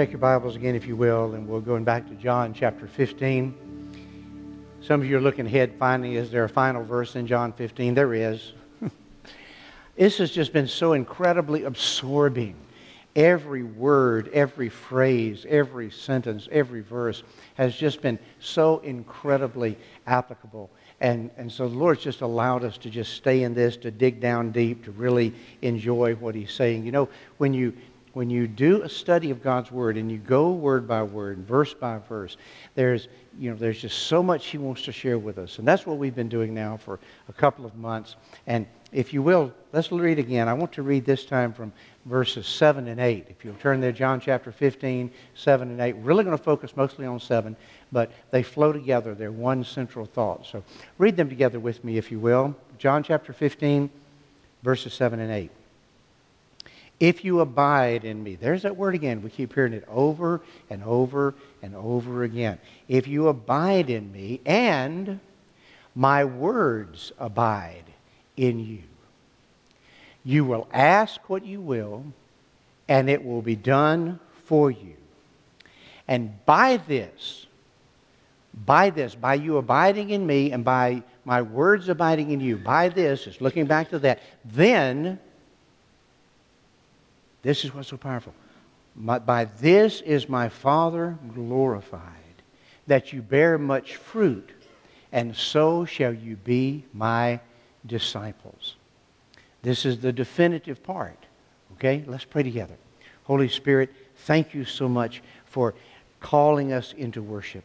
Take your Bibles again, if you will, and we're going back to John chapter 15. Some of you are looking ahead, finding is there a final verse in John 15? There is. this has just been so incredibly absorbing. Every word, every phrase, every sentence, every verse has just been so incredibly applicable. And, and so the Lord's just allowed us to just stay in this, to dig down deep, to really enjoy what He's saying. You know, when you, when you do a study of God's Word and you go word by word, verse by verse, there's, you know, there's just so much He wants to share with us. And that's what we've been doing now for a couple of months. And if you will, let's read again. I want to read this time from verses 7 and 8. If you'll turn there, John chapter 15, 7 and 8. We're really going to focus mostly on 7, but they flow together. They're one central thought. So read them together with me, if you will. John chapter 15, verses 7 and 8. If you abide in me, there's that word again. We keep hearing it over and over and over again. If you abide in me and my words abide in you, you will ask what you will, and it will be done for you. And by this, by this, by you abiding in me and by my words abiding in you, by this, is looking back to that, then this is what's so powerful. My, by this is my Father glorified, that you bear much fruit, and so shall you be my disciples. This is the definitive part. Okay? Let's pray together. Holy Spirit, thank you so much for calling us into worship,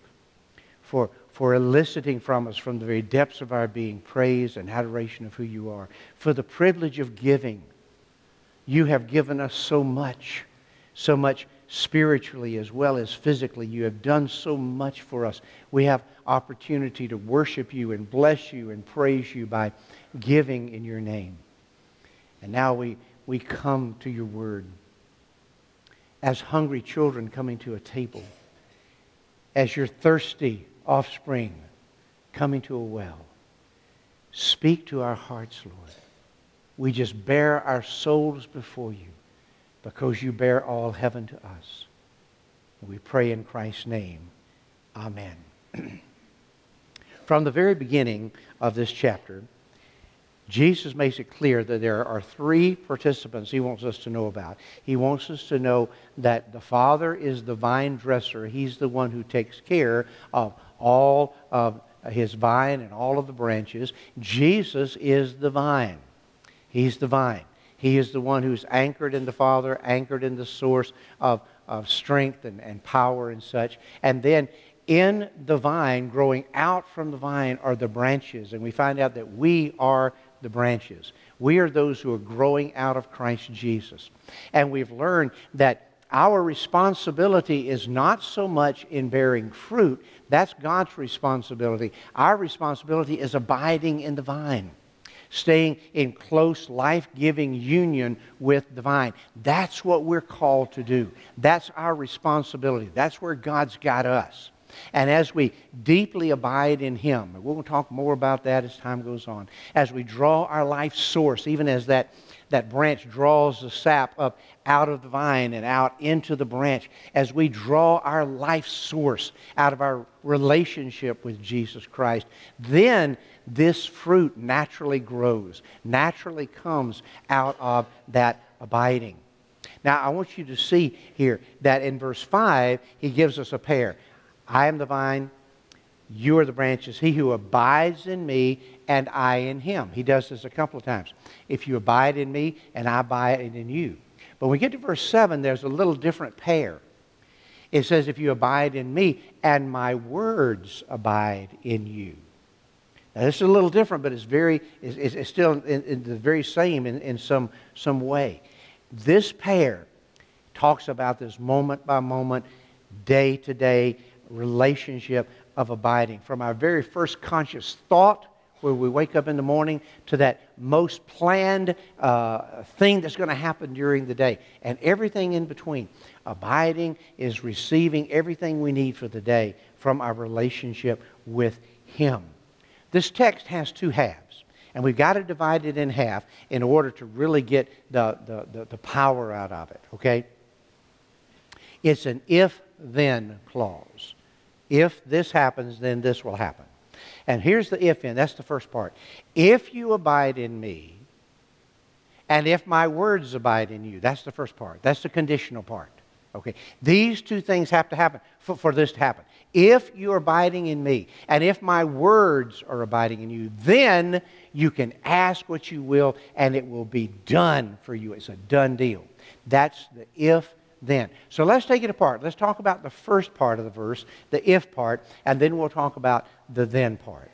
for, for eliciting from us, from the very depths of our being, praise and adoration of who you are, for the privilege of giving you have given us so much, so much spiritually as well as physically. You have done so much for us. We have opportunity to worship you and bless you and praise you by giving in your name. And now we, we come to your word as hungry children coming to a table, as your thirsty offspring coming to a well. Speak to our hearts, Lord we just bare our souls before you because you bear all heaven to us. We pray in Christ's name. Amen. From the very beginning of this chapter, Jesus makes it clear that there are three participants he wants us to know about. He wants us to know that the Father is the vine dresser. He's the one who takes care of all of his vine and all of the branches. Jesus is the vine. He's the vine. He is the one who's anchored in the Father, anchored in the source of, of strength and, and power and such. And then in the vine, growing out from the vine, are the branches. And we find out that we are the branches. We are those who are growing out of Christ Jesus. And we've learned that our responsibility is not so much in bearing fruit, that's God's responsibility. Our responsibility is abiding in the vine staying in close, life giving union with the vine. That's what we're called to do. That's our responsibility. That's where God's got us. And as we deeply abide in Him, we'll talk more about that as time goes on, as we draw our life source, even as that, that branch draws the sap up out of the vine and out into the branch, as we draw our life source out of our relationship with Jesus Christ, then this fruit naturally grows, naturally comes out of that abiding. Now, I want you to see here that in verse 5, he gives us a pair. I am the vine, you are the branches. He who abides in me, and I in him. He does this a couple of times. If you abide in me, and I abide in you. But when we get to verse 7, there's a little different pair. It says, If you abide in me, and my words abide in you. Now, this is a little different, but it's, very, it's, it's still in, in the very same in, in some, some way. This pair talks about this moment by moment, day to day relationship of abiding. From our very first conscious thought, where we wake up in the morning, to that most planned uh, thing that's going to happen during the day, and everything in between. Abiding is receiving everything we need for the day from our relationship with Him. This text has two halves, and we've got to divide it in half in order to really get the, the, the, the power out of it, okay? It's an if then clause. If this happens, then this will happen. And here's the if in. That's the first part. If you abide in me, and if my words abide in you, that's the first part. That's the conditional part. Okay. These two things have to happen for, for this to happen. If you're abiding in me, and if my words are abiding in you, then you can ask what you will, and it will be done for you. It's a done deal. That's the if then. So let's take it apart. Let's talk about the first part of the verse, the if part, and then we'll talk about the then part.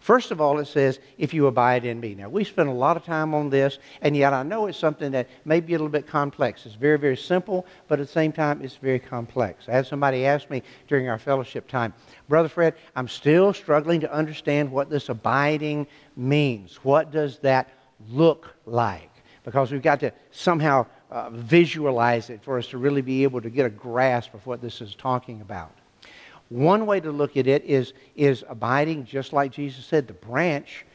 First of all, it says, if you abide in me. Now, we spent a lot of time on this, and yet I know it's something that may be a little bit complex. It's very, very simple, but at the same time, it's very complex. I had somebody ask me during our fellowship time, Brother Fred, I'm still struggling to understand what this abiding means. What does that look like? Because we've got to somehow uh, visualize it for us to really be able to get a grasp of what this is talking about. One way to look at it is, is abiding, just like Jesus said, the branch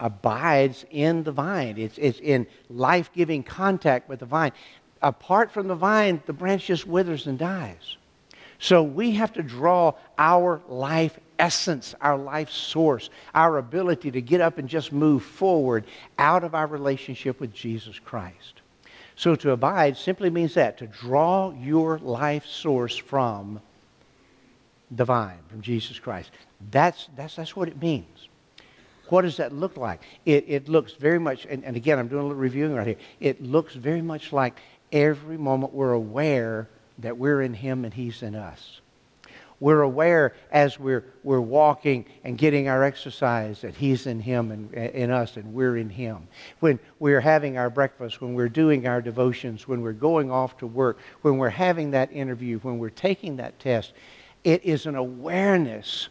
abides in the vine. It's, it's in life giving contact with the vine. Apart from the vine, the branch just withers and dies. So we have to draw our life essence, our life source, our ability to get up and just move forward out of our relationship with Jesus Christ. So to abide simply means that, to draw your life source from the vine from Jesus Christ. That's, that's, that's what it means. What does that look like? It, it looks very much, and, and again, I'm doing a little reviewing right here. It looks very much like every moment we're aware that we're in Him and He's in us. We're aware as we're, we're walking and getting our exercise that He's in Him and in us and we're in Him. When we're having our breakfast, when we're doing our devotions, when we're going off to work, when we're having that interview, when we're taking that test, it is an awareness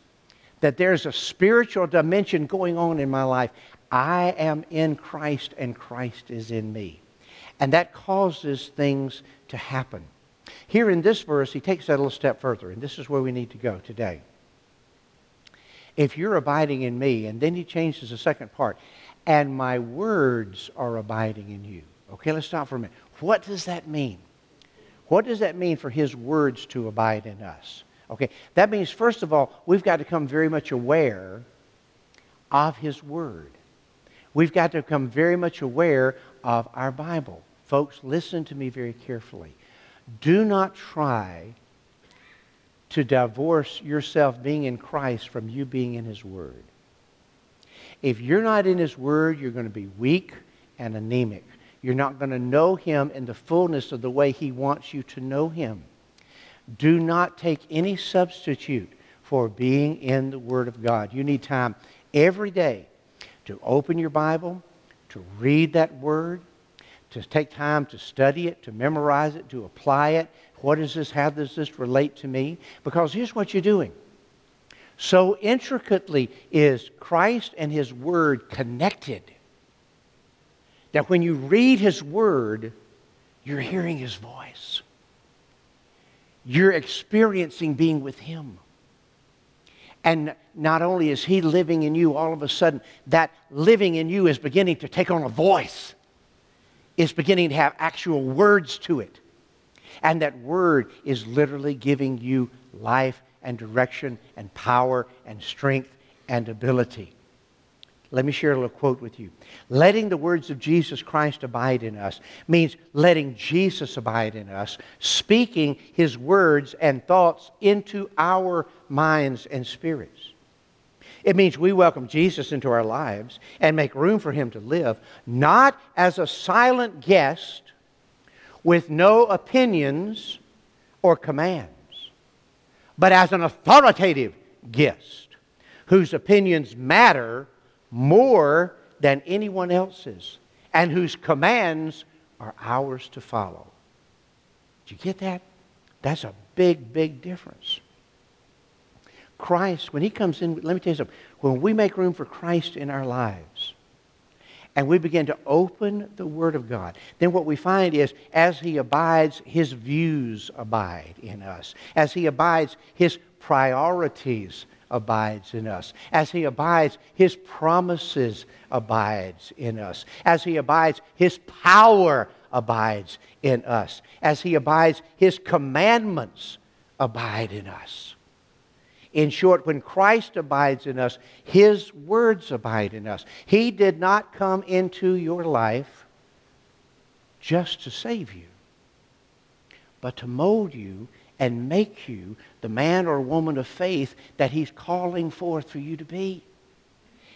that there's a spiritual dimension going on in my life. I am in Christ and Christ is in me. And that causes things to happen. Here in this verse, he takes that a little step further, and this is where we need to go today. If you're abiding in me, and then he changes the second part, and my words are abiding in you. Okay, let's stop for a minute. What does that mean? What does that mean for his words to abide in us? Okay, that means, first of all, we've got to become very much aware of His Word. We've got to become very much aware of our Bible. Folks, listen to me very carefully. Do not try to divorce yourself being in Christ from you being in His Word. If you're not in His Word, you're going to be weak and anemic. You're not going to know Him in the fullness of the way He wants you to know Him. Do not take any substitute for being in the Word of God. You need time every day to open your Bible, to read that Word, to take time to study it, to memorize it, to apply it. What is this? How does this relate to me? Because here's what you're doing. So intricately is Christ and His Word connected that when you read His Word, you're hearing His voice you're experiencing being with Him. And not only is He living in you, all of a sudden, that living in you is beginning to take on a voice, it's beginning to have actual words to it. And that word is literally giving you life and direction and power and strength and ability. Let me share a little quote with you. Letting the words of Jesus Christ abide in us means letting Jesus abide in us, speaking his words and thoughts into our minds and spirits. It means we welcome Jesus into our lives and make room for him to live, not as a silent guest with no opinions or commands, but as an authoritative guest whose opinions matter more than anyone else's, and whose commands are ours to follow. Do you get that? That's a big, big difference. Christ, when He comes in, let me tell you something. When we make room for Christ in our lives, and we begin to open the Word of God, then what we find is as He abides, His views abide in us. As He abides, His priorities abides in us. As he abides, his promises abides in us. As he abides, his power abides in us. As he abides, his commandments abide in us. In short, when Christ abides in us, his words abide in us. He did not come into your life just to save you, but to mold you and make you the man or woman of faith that he's calling forth for you to be.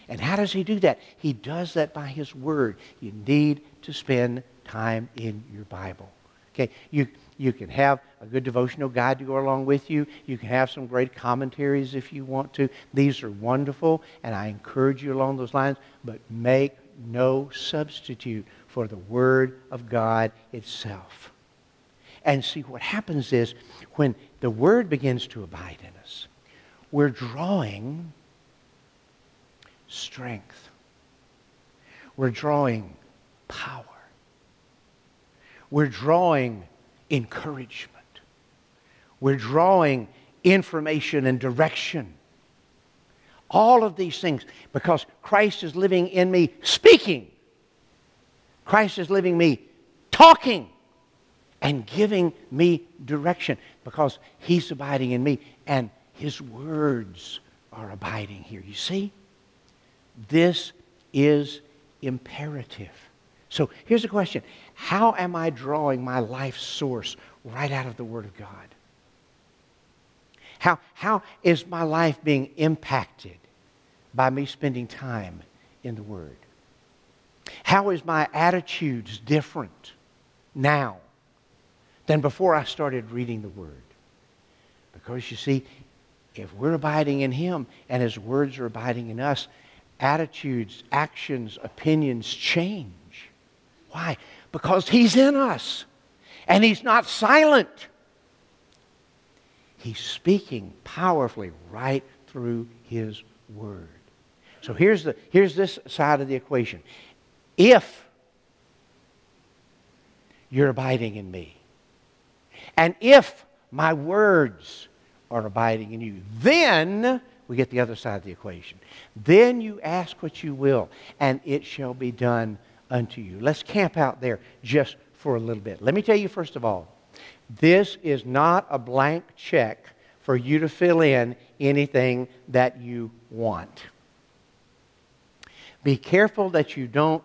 And how does he do that? He does that by his word. You need to spend time in your Bible. Okay, you, you can have a good devotional guide to go along with you. You can have some great commentaries if you want to. These are wonderful, and I encourage you along those lines, but make no substitute for the Word of God itself. And see, what happens is when the Word begins to abide in us, we're drawing strength. We're drawing power. We're drawing encouragement. We're drawing information and direction. All of these things because Christ is living in me speaking. Christ is living me talking and giving me direction because he's abiding in me and his words are abiding here. You see? This is imperative. So here's a question How am I drawing my life source right out of the Word of God? How, how is my life being impacted by me spending time in the Word? How is my attitudes different now than before I started reading the Word? Because you see, if we're abiding in Him and His words are abiding in us, attitudes, actions, opinions change. Why? Because He's in us and He's not silent. He's speaking powerfully right through His Word. So here's, the, here's this side of the equation. If you're abiding in me, and if my words are abiding in you, then we get the other side of the equation. Then you ask what you will, and it shall be done unto you. Let's camp out there just for a little bit. Let me tell you, first of all, this is not a blank check for you to fill in anything that you want. Be careful that you don't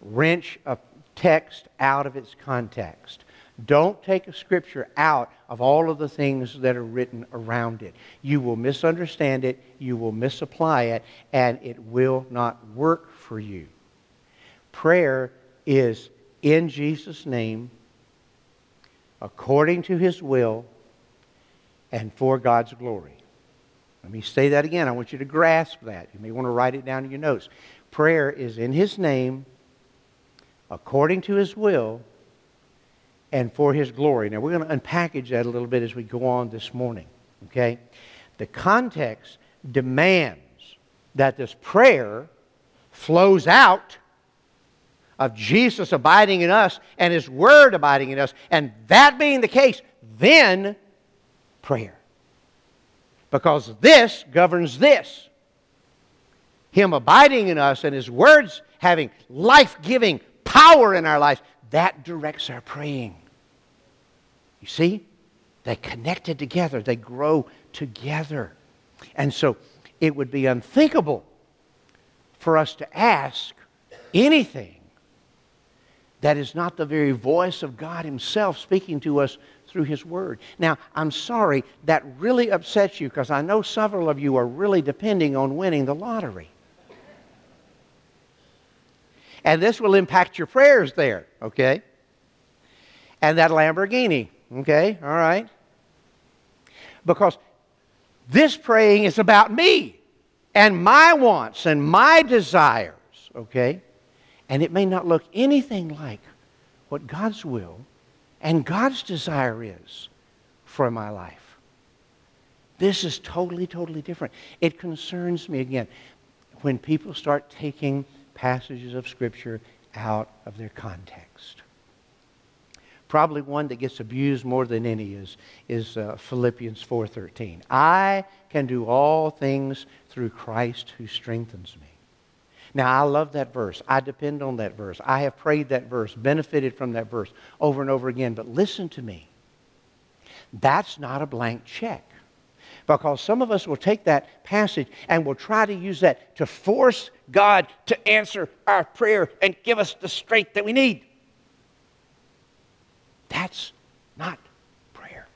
wrench a text out of its context. Don't take a scripture out of all of the things that are written around it. You will misunderstand it, you will misapply it, and it will not work for you. Prayer is in Jesus' name, according to his will, and for God's glory. Let me say that again. I want you to grasp that. You may want to write it down in your notes. Prayer is in his name, according to his will, and for his glory. Now, we're going to unpackage that a little bit as we go on this morning. Okay? The context demands that this prayer flows out of Jesus abiding in us and his word abiding in us. And that being the case, then prayer. Because this governs this. Him abiding in us and his words having life giving power in our lives, that directs our praying. You see? They connected together, they grow together. And so it would be unthinkable for us to ask anything that is not the very voice of God Himself speaking to us through His Word. Now, I'm sorry that really upsets you because I know several of you are really depending on winning the lottery. And this will impact your prayers there, okay? And that Lamborghini. Okay, all right. Because this praying is about me and my wants and my desires, okay? And it may not look anything like what God's will and God's desire is for my life. This is totally, totally different. It concerns me again when people start taking passages of Scripture out of their context probably one that gets abused more than any is, is uh, philippians 4.13 i can do all things through christ who strengthens me Now, I love that verse. I depend on that verse. I have prayed that verse, benefited from that verse over and over again. But listen to me. That's not a blank check. Because some of us will take that passage and will try to use that to force God to answer our prayer and give us the strength that we need. That's not prayer.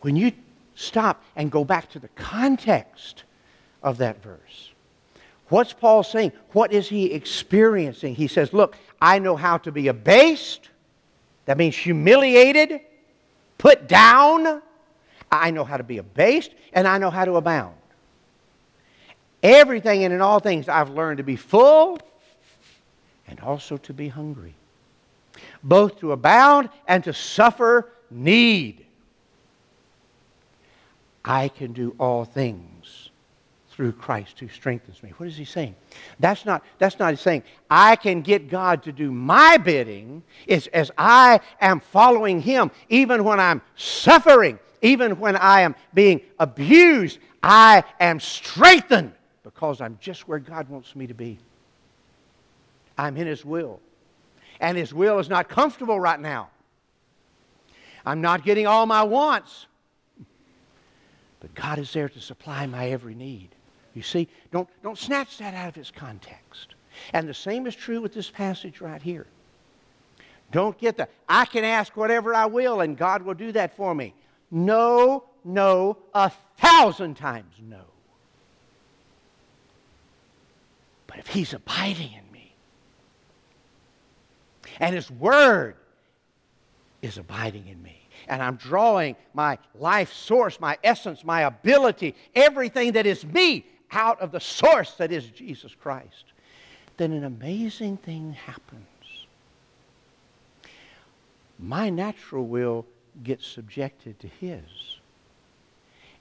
When you stop and go back to the context of that verse, what's Paul saying? What is he experiencing? He says, Look, I know how to be abased. That means humiliated, put down. I know how to be abased, and I know how to abound. Everything and in all things I've learned to be full and also to be hungry, both to abound and to suffer need. I can do all things through Christ who strengthens me. What is he saying? That's not, that's not saying I can get God to do my bidding. It's as I am following him, even when I'm suffering, even when I am being abused, I am strengthened because I'm just where God wants me to be. I'm in His will. And His will is not comfortable right now. I'm not getting all my wants. But God is there to supply my every need. You see, don't, don't snatch that out of its context. And the same is true with this passage right here. Don't get the, I can ask whatever I will and God will do that for me. No, no, a thousand times no. But if He's abiding in me, and His Word is abiding in me, and I'm drawing my life source, my essence, my ability, everything that is me out of the source that is Jesus Christ, then an amazing thing happens. My natural will gets subjected to His,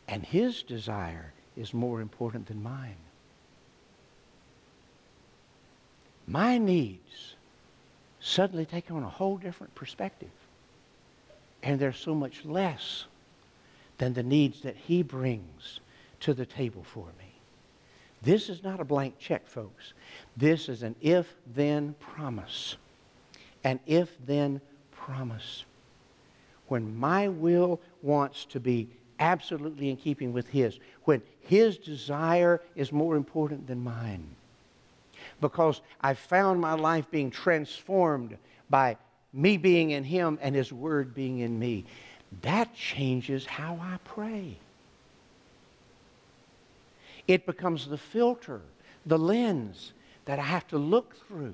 and His desire is more important than mine. my needs suddenly take on a whole different perspective. And they're so much less than the needs that He brings to the table for me. This is not a blank check, folks. This is an if then promise. An if then promise. When my will wants to be absolutely in keeping with His, when His desire is more important than mine because I found my life being transformed by me being in Him and His Word being in me. That changes how I pray. It becomes the filter, the lens that I have to look through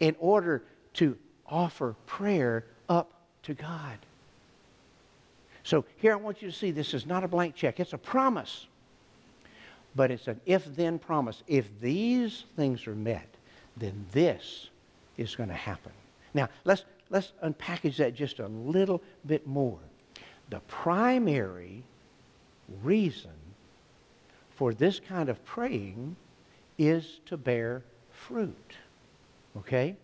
in order to offer prayer up to God. So here I want you to see this is not a blank check, it's a promise. But it's an if then promise. If these things are met, then this is going to happen. Now, let's, let's unpackage that just a little bit more. The primary reason for this kind of praying is to bear fruit. Okay?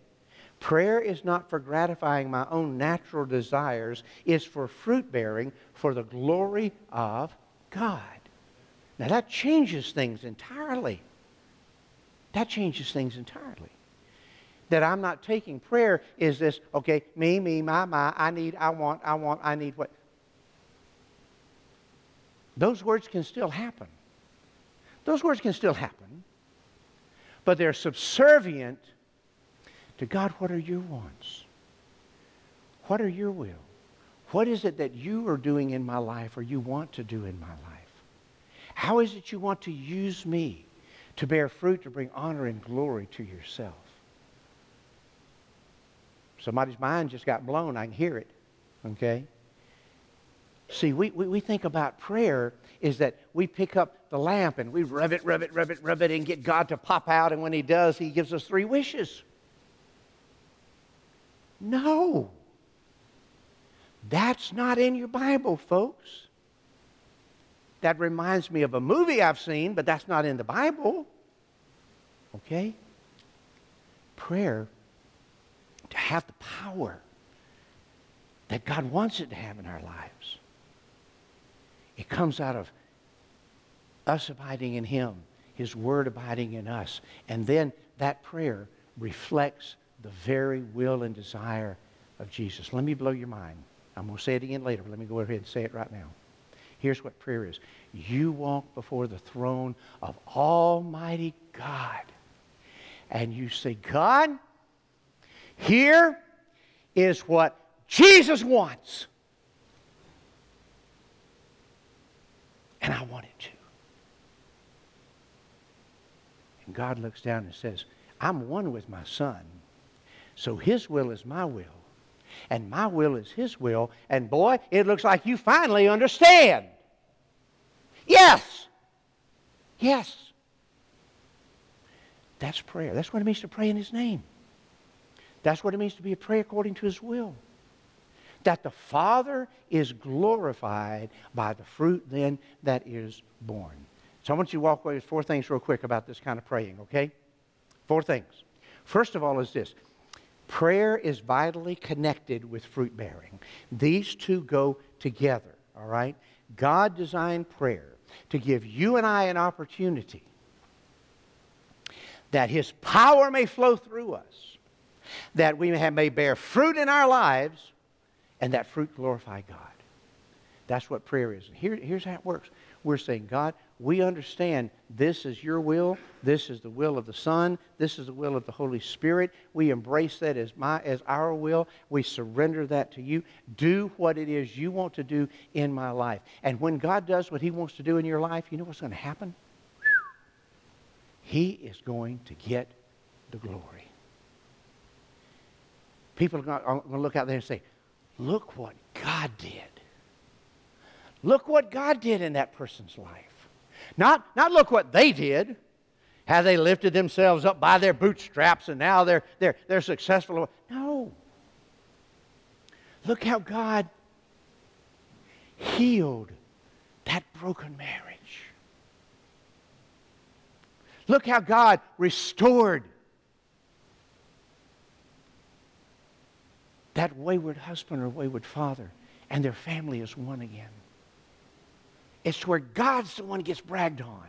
Prayer is not for gratifying my own natural desires, it's for fruit bearing for the glory of God. Now that changes things entirely. That changes things entirely. That I'm not taking prayer is this, okay, me, me, my, my, I need, I want, I want, I need what? Those words can still happen. Those words can still happen. But they're subservient to God, what are your wants? What are your will? What is it that you are doing in my life or you want to do in my life? How is it you want to use me to bear fruit to bring honor and glory to yourself? Somebody's mind just got blown. I can hear it. Okay? See, we, we, we think about prayer is that we pick up the lamp and we rub it, rub it, rub it, rub it, and get God to pop out. And when He does, He gives us three wishes. No. That's not in your Bible, folks. That reminds me of a movie I've seen, but that's not in the Bible. Okay? Prayer, to have the power that God wants it to have in our lives, it comes out of us abiding in Him, His Word abiding in us. And then that prayer reflects the very will and desire of Jesus. Let me blow your mind. I'm going too say it again later, but let me go ahead and say it right now. Here's what prayer is you walk before the throne of Almighty God, and you say, God, here is what Jesus wants. And I want it to. And God looks down and says, I'm one with my son. So his will is my will. And my will is his will. And boy, it looks like you finally understand. Yes. Yes. That's prayer. That's what it means to pray in his name. That's what it means to be a prayer according to his will. That the Father is glorified by the fruit then that is borne. So I want you to walk away with four things real quick about this kind of praying, okay? Four things. First of all is this. Prayer is vitally connected with fruit bearing. These two go together, all right? God designed prayer to give you and I an opportunity that His power may flow through us that we may bear fruit in our lives, and that fruit glorify God. That's what prayer is. Here, here's how it works. We're saying, God, we understand this is your will. This is the will of the Son. This is the will of the Holy Spirit. We embrace that as, my, as our will. We surrender that to you. Do what it is you want to do in my life. And when God does what he wants to do in your life, you know what's going to happen? He is going to get the glory. People are going to look out there and say, look what God did. Look what God did in that person's life. Not, not look what they did, how they lifted themselves up by their bootstraps and now they're, they're, they're successful. No. Look how God healed that broken marriage. Look how God restored that wayward husband or wayward father, and their family is one again. It's where God's the one who gets bragged on,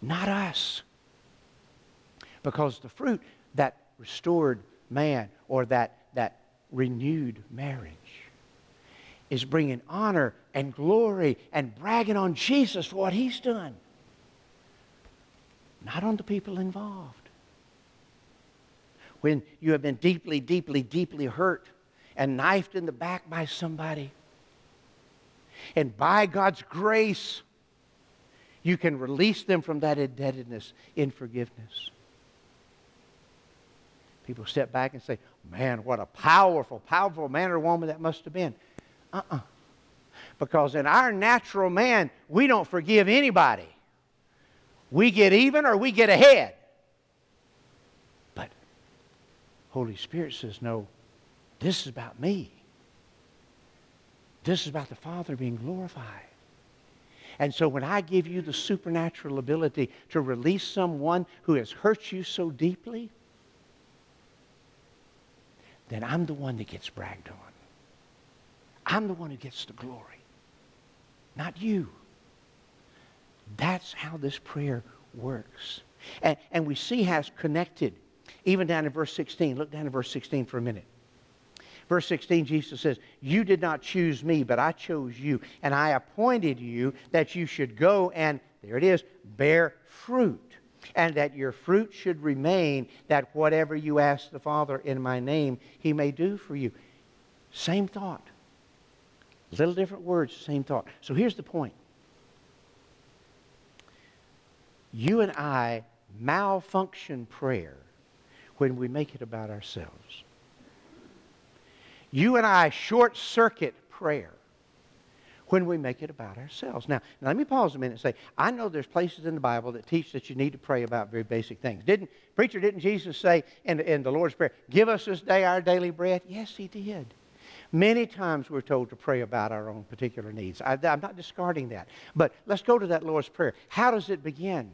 not us. Because the fruit that restored man or that, that renewed marriage is bringing honor and glory and bragging on Jesus for what he's done, not on the people involved when you have been deeply, deeply, deeply hurt and knifed in the back by somebody. And by God's grace, you can release them from that indebtedness in forgiveness. People step back and say, Man, what a powerful, powerful man or woman that must have been. Uh uh-uh. uh Because in our natural man, we don't forgive anybody. We get even or we get ahead. But Holy Spirit says, no, this is about me. This is about the Father being glorified. And so when I give you the supernatural ability to release someone who has hurt you so deeply, then I'm the one that gets bragged on. I'm the one who gets the glory, not you. That's how this prayer works. And, and we see how it's connected even down in verse 16. Look down in verse 16 for a minute. Verse 16, Jesus says, You did not choose me, but I chose you, and I appointed you that you should go and, there it is, bear fruit, and that your fruit should remain, that whatever you ask the Father in my name, he may do for you. Same thought. Little different words, same thought. So here's the point. You and I malfunction prayer when we make it about ourselves. You and I short circuit prayer when we make it about ourselves. Now, now, let me pause a minute and say, I know there's places in the Bible that teach that you need to pray about very basic things. Didn't preacher didn't Jesus say in, in the Lord's Prayer, give us this day our daily bread? Yes, he did. Many times we're told to pray about our own particular needs. I, I'm not discarding that. But let's go to that Lord's Prayer. How does it begin?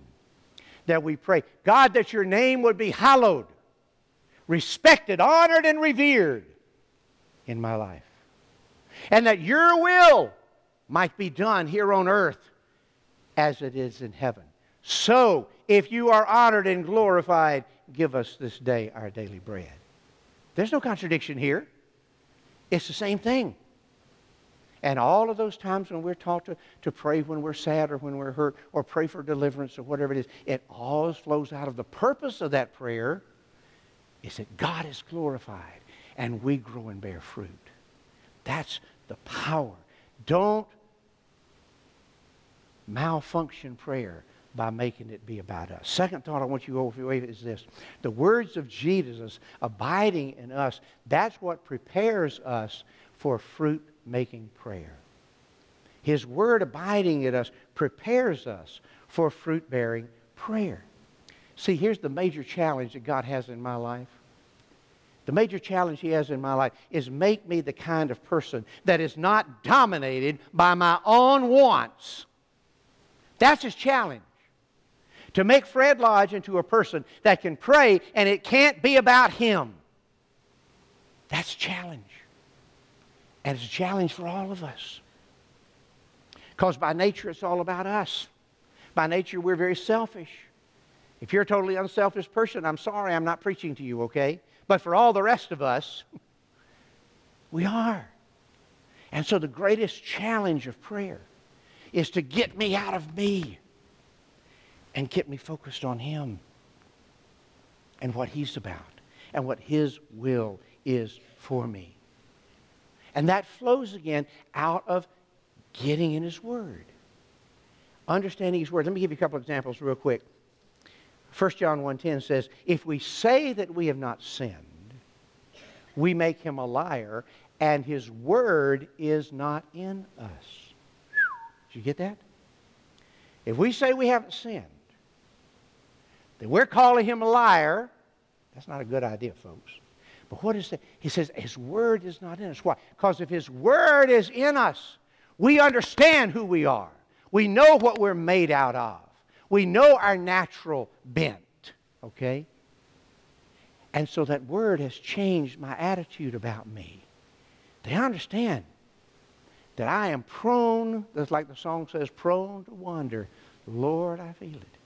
That we pray, God, that your name would be hallowed respected, honored, and revered in my life. And that your will might be done here on earth as it is in heaven. So, if you are honored and glorified, give us this day our daily bread. There's no contradiction here. It's the same thing. And all of those times when we're taught to, to pray when we're sad or when we're hurt or pray for deliverance or whatever it is, it always flows out of the purpose of that prayer is that God is glorified and we grow and bear fruit. That's the power. Don't malfunction prayer by making it be about us. Second thought I want you to go is this. The words of Jesus abiding in us, that's what prepares us for fruit making prayer. His word abiding in us prepares us for fruit bearing prayer. See, here's the major challenge that God has in my life. The major challenge He has in my life is make me the kind of person that is not dominated by my own wants. That's His challenge. To make Fred Lodge into a person that can pray and it can't be about him. That's challenge. And it's a challenge for all of us. Because by nature, it's all about us. By nature, we're very selfish. If you're a totally unselfish person, I'm sorry, I'm not preaching to you, okay? But for all the rest of us, we are. And so the greatest challenge of prayer is to get me out of me and get me focused on Him and what He's about and what His will is for me. And that flows again out of getting in His Word. Understanding His Word. Let me give you a couple examples real quick. 1 John 1.10 says, If we say that we have not sinned, we make him a liar, and his word is not in us. Did you get that? If we say we haven't sinned, then we're calling him a liar. That's not a good idea, folks. But what is that? He says, His word is not in us. Why? Because if His word is in us, we understand who we are. We know what we're made out of. We know our natural bent. Okay? And so that word has changed my attitude about me. They understand that I am prone, just like the song says, prone to wander. Lord, I feel it.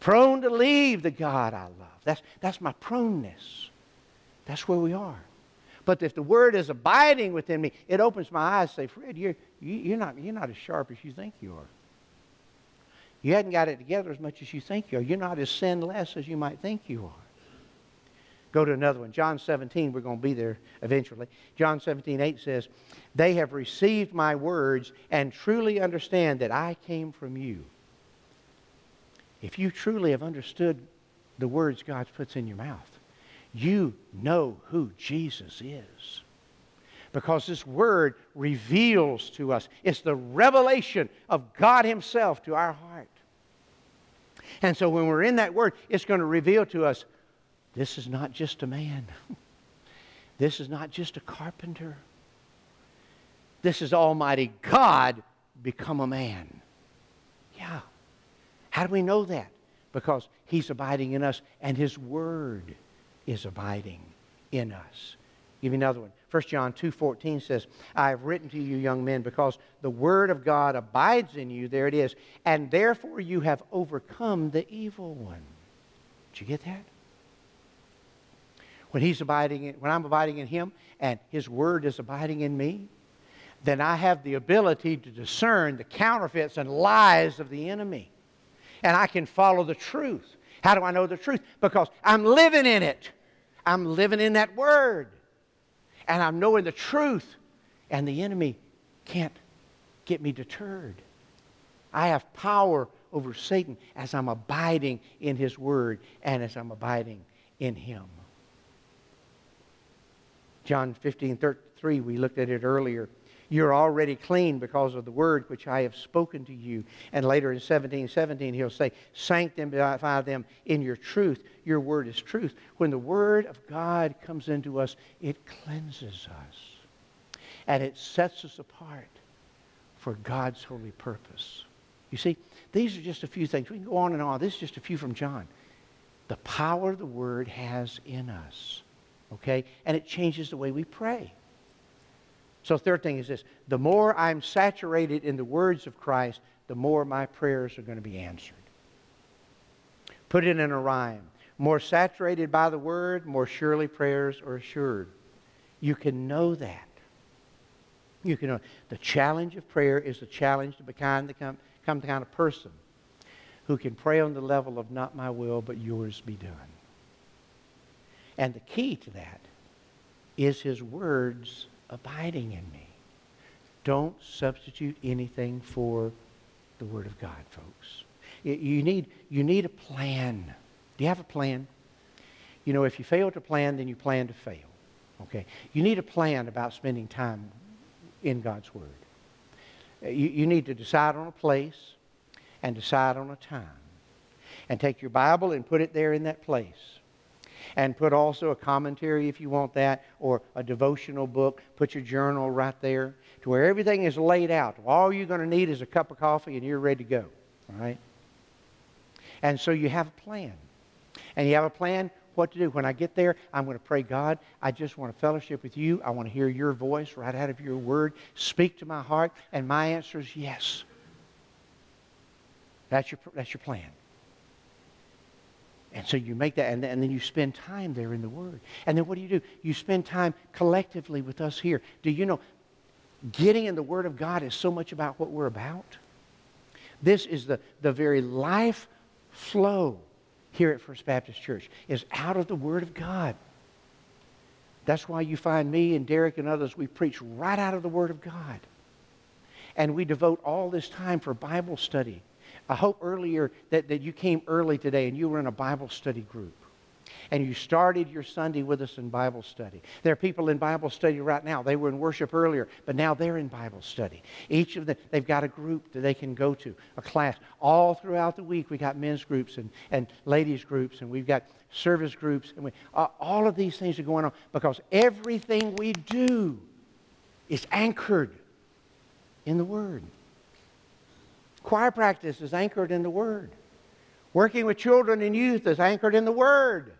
Prone to leave the God I love. That's, that's my proneness. That's where we are. But if the word is abiding within me, it opens my eyes say, Fred, you, are you are not, you're not as sharp as you think you are. You hadn't got it together as much as you think you are. You're not as sinless as you might think you are. Go to another one. John 17, we're going to be there eventually. John 17, 8 says, They have received my words and truly understand that I came from you. If you truly have understood the words God puts in your mouth, you know who Jesus is. Because this word reveals to us, it's the revelation of God Himself to our heart. And so when we're in that word, it's going to reveal to us this is not just a man, this is not just a carpenter. This is Almighty God become a man. Yeah. How do we know that? Because He's abiding in us and His Word is abiding in us. Give you another one. 1 John 2.14 says, I have written to you, young men, because the word of God abides in you. There it is. And therefore you have overcome the evil one. Did you get that? When he's abiding in, when I'm abiding in him and his word is abiding in me, then I have the ability to discern the counterfeits and lies of the enemy. And I can follow the truth. How do I know the truth? Because I'm living in it. I'm living in that word. And I'm knowing the truth. And the enemy can't get me deterred. I have power over Satan as I'm abiding in his word and as I'm abiding in him. John 15, 33, we looked at it earlier. You're already clean because of the word which I have spoken to you. And later in 17, 17, he'll say, Sanctify them in your truth. Your word is truth. When the word of God comes into us, it cleanses us. And it sets us apart for God's holy purpose. You see, these are just a few things. We can go on and on. This is just a few from John. The power the word has in us. Okay? And it changes the way we pray. So, third thing is this the more I'm saturated in the words of Christ, the more my prayers are going to be answered. Put it in a rhyme. More saturated by the word, more surely prayers are assured. You can know that. You can know. The challenge of prayer is the challenge to become the become the kind of person who can pray on the level of not my will, but yours be done. And the key to that is his words abiding in me. Don't substitute anything for the Word of God, folks. You need, you need a plan. Do you have a plan? You know, if you fail to plan, then you plan to fail. Okay? You need a plan about spending time in God's Word. Uh, you, you need to decide on a place and decide on a time. And take your Bible and put it there in that place. And put also a commentary if you want that, or a devotional book. Put your journal right there to where everything is laid out. All you're going to need is a cup of coffee and you're ready to go. All right? And so you have a plan. And you have a plan what to do. When I get there, I'm going to pray, God, I just want to fellowship with you. I want to hear your voice right out of your word. Speak to my heart. And my answer is yes. That's your, that's your plan. And so you make that, and, and then you spend time there in the Word. And then what do you do? You spend time collectively with us here. Do you know, getting in the Word of God is so much about what we're about? This is the, the very life flow here at First Baptist Church, is out of the Word of God. That's why you find me and Derek and others, we preach right out of the Word of God. And we devote all this time for Bible study I hope earlier that, that you came early today and you were in a Bible study group. And you started your Sunday with us in Bible study. There are people in Bible study right now. They were in worship earlier, but now they're in Bible study. Each of them, they've got a group that they can go to, a class. All throughout the week, we got men's groups and, and ladies' groups, and we've got service groups. And we, uh, all of these things are going on because everything we do is anchored in the Word. Choir practice is anchored in the Word. Working with children and youth is anchored in the Word.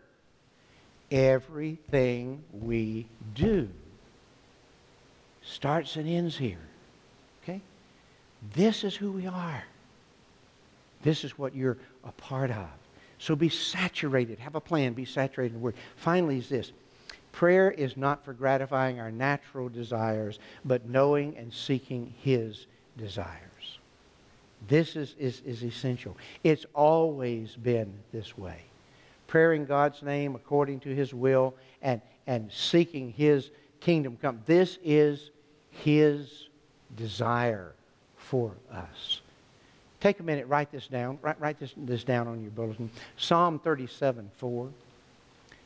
Everything we do starts and ends here. Okay? This is who we are. This is what you're a part of. So be saturated. Have a plan. Be saturated in the Word. Finally, is this prayer is not for gratifying our natural desires, but knowing and seeking His desires. This is, is, is essential. It's always been this way. Prayer in God's name according to His will and, and seeking His kingdom come. This is His desire for us. Take a minute, write this down. Write, write this, this down on your bulletin. Psalm 37 4.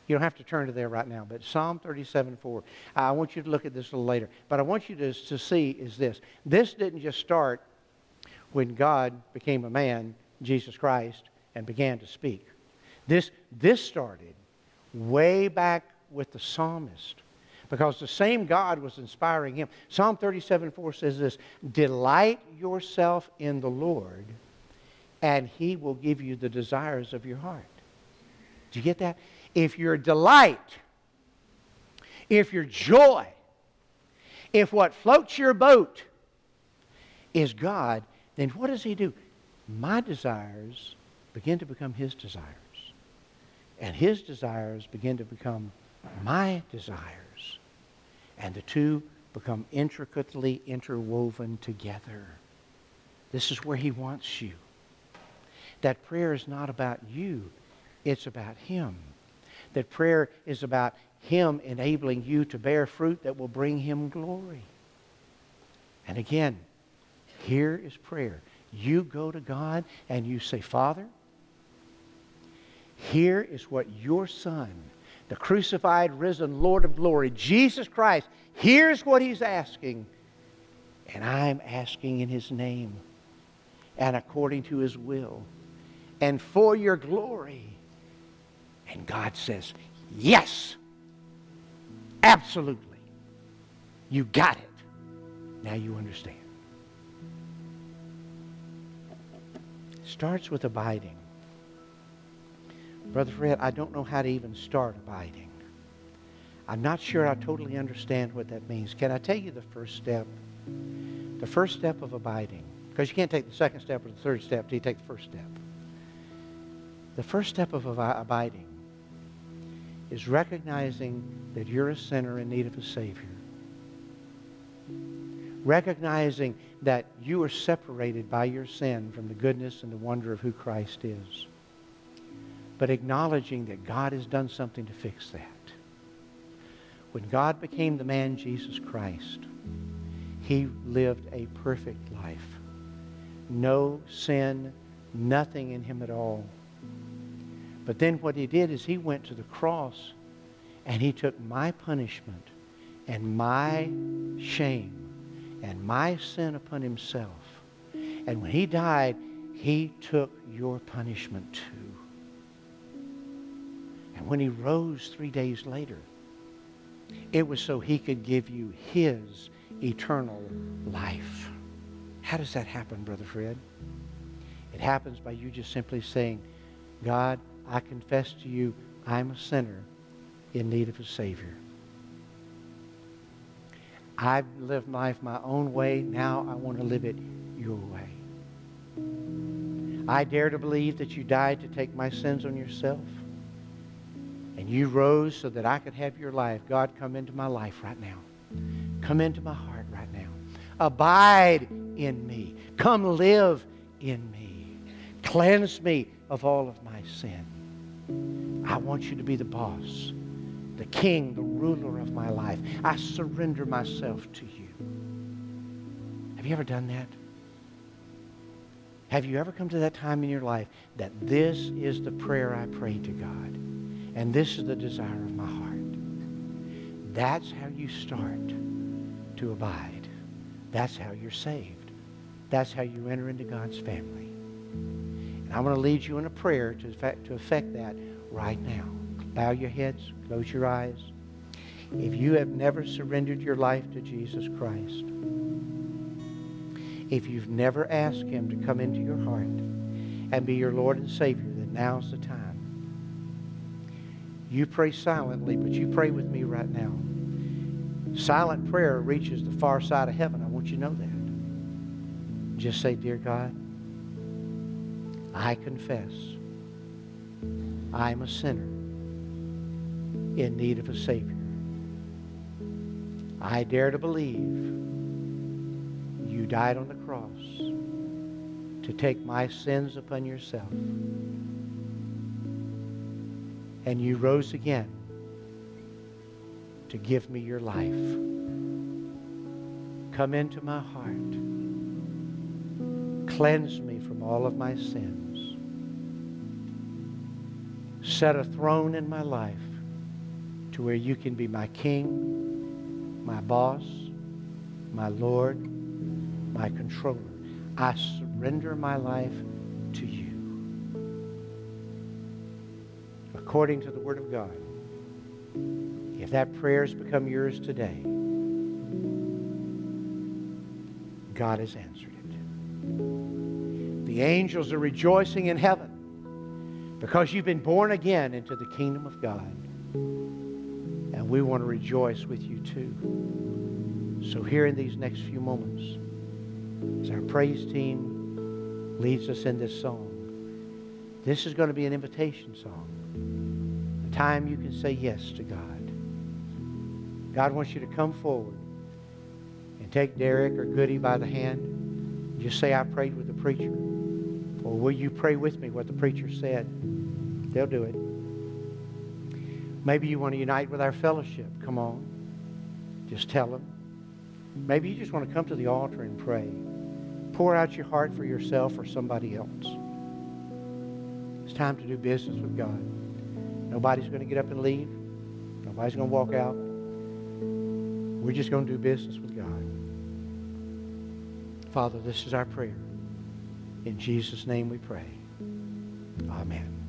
You don't have to turn to there right now, but Psalm 37 4. I want you to look at this a little later. But I want you to, to see is this. This didn't just start when God became a man, Jesus Christ, and began to speak. This, this started way back with the psalmist because the same God was inspiring him. Psalm 37 4 says this Delight yourself in the Lord, and he will give you the desires of your heart. Do you get that? If your delight, if your joy, if what floats your boat is God, then what does he do? My desires begin to become his desires. And his desires begin to become my desires. And the two become intricately interwoven together. This is where he wants you. That prayer is not about you, it's about him. That prayer is about him enabling you to bear fruit that will bring him glory. And again, here is prayer. You go to God and you say, Father, here is what your Son, the crucified, risen Lord of glory, Jesus Christ, here's what he's asking. And I'm asking in his name and according to his will and for your glory. And God says, Yes, absolutely. You got it. Now you understand. Starts with abiding. Brother Fred, I don't know how to even start abiding. I'm not sure I totally understand what that means. Can I tell you the first step? The first step of abiding. Because you can't take the second step or the third step until you take the first step. The first step of abiding is recognizing that you're a sinner in need of a Savior. Recognizing that you are separated by your sin from the goodness and the wonder of who Christ is. But acknowledging that God has done something to fix that. When God became the man Jesus Christ, he lived a perfect life. No sin, nothing in him at all. But then what he did is he went to the cross and he took my punishment and my shame and my sin upon himself. And when he died, he took your punishment too. And when he rose three days later, it was so he could give you his eternal life. How does that happen, Brother Fred? It happens by you just simply saying, God, I confess to you I'm a sinner in need of a Savior. I've lived life my own way. Now I want to live it your way. I dare to believe that you died to take my sins on yourself. And you rose so that I could have your life. God, come into my life right now. Come into my heart right now. Abide in me. Come live in me. Cleanse me of all of my sin. I want you to be the boss, the king, the ruler of my life. I surrender myself to you. Have you ever done that? Have you ever come to that time in your life that this is the prayer I pray to God? And this is the desire of my heart. That's how you start to abide. That's how you're saved. That's how you enter into God's family. And I'm going to lead you in a prayer to effect, to effect that right now. Bow your heads, close your eyes. If you have never surrendered your life to Jesus Christ, if you've never asked Him to come into your heart and be your Lord and Savior, then now's the time. You pray silently, but you pray with me right now. Silent prayer reaches the far side of heaven. I want you to know that. Just say, Dear God, I confess I'm a sinner in need of a Savior. I dare to believe you died on the cross to take my sins upon yourself. And you rose again to give me your life. Come into my heart. Cleanse me from all of my sins. Set a throne in my life to where you can be my king, my boss, my Lord, my controller. I surrender my life to you. According to the Word of God. If that prayer has become yours today, God has answered it. The angels are rejoicing in heaven because you've been born again into the kingdom of God. And we want to rejoice with you too. So here in these next few moments, as our praise team leads us in this song, this is going to be an invitation song. A time you can say yes to God. God wants you to come forward and take Derek or Goody by the hand. Just say, I prayed with the preacher. Or will you pray with me what the preacher said? They'll do it. Maybe you want to unite with our fellowship. Come on. Just tell them. Maybe you just want to come to the altar and pray. Pour out your heart for yourself or somebody else. It's time to do business with God. Nobody's going to get up and leave. Nobody's going to walk out. We're just going to do business with God. Father, this is our prayer. In Jesus' name we pray. Amen.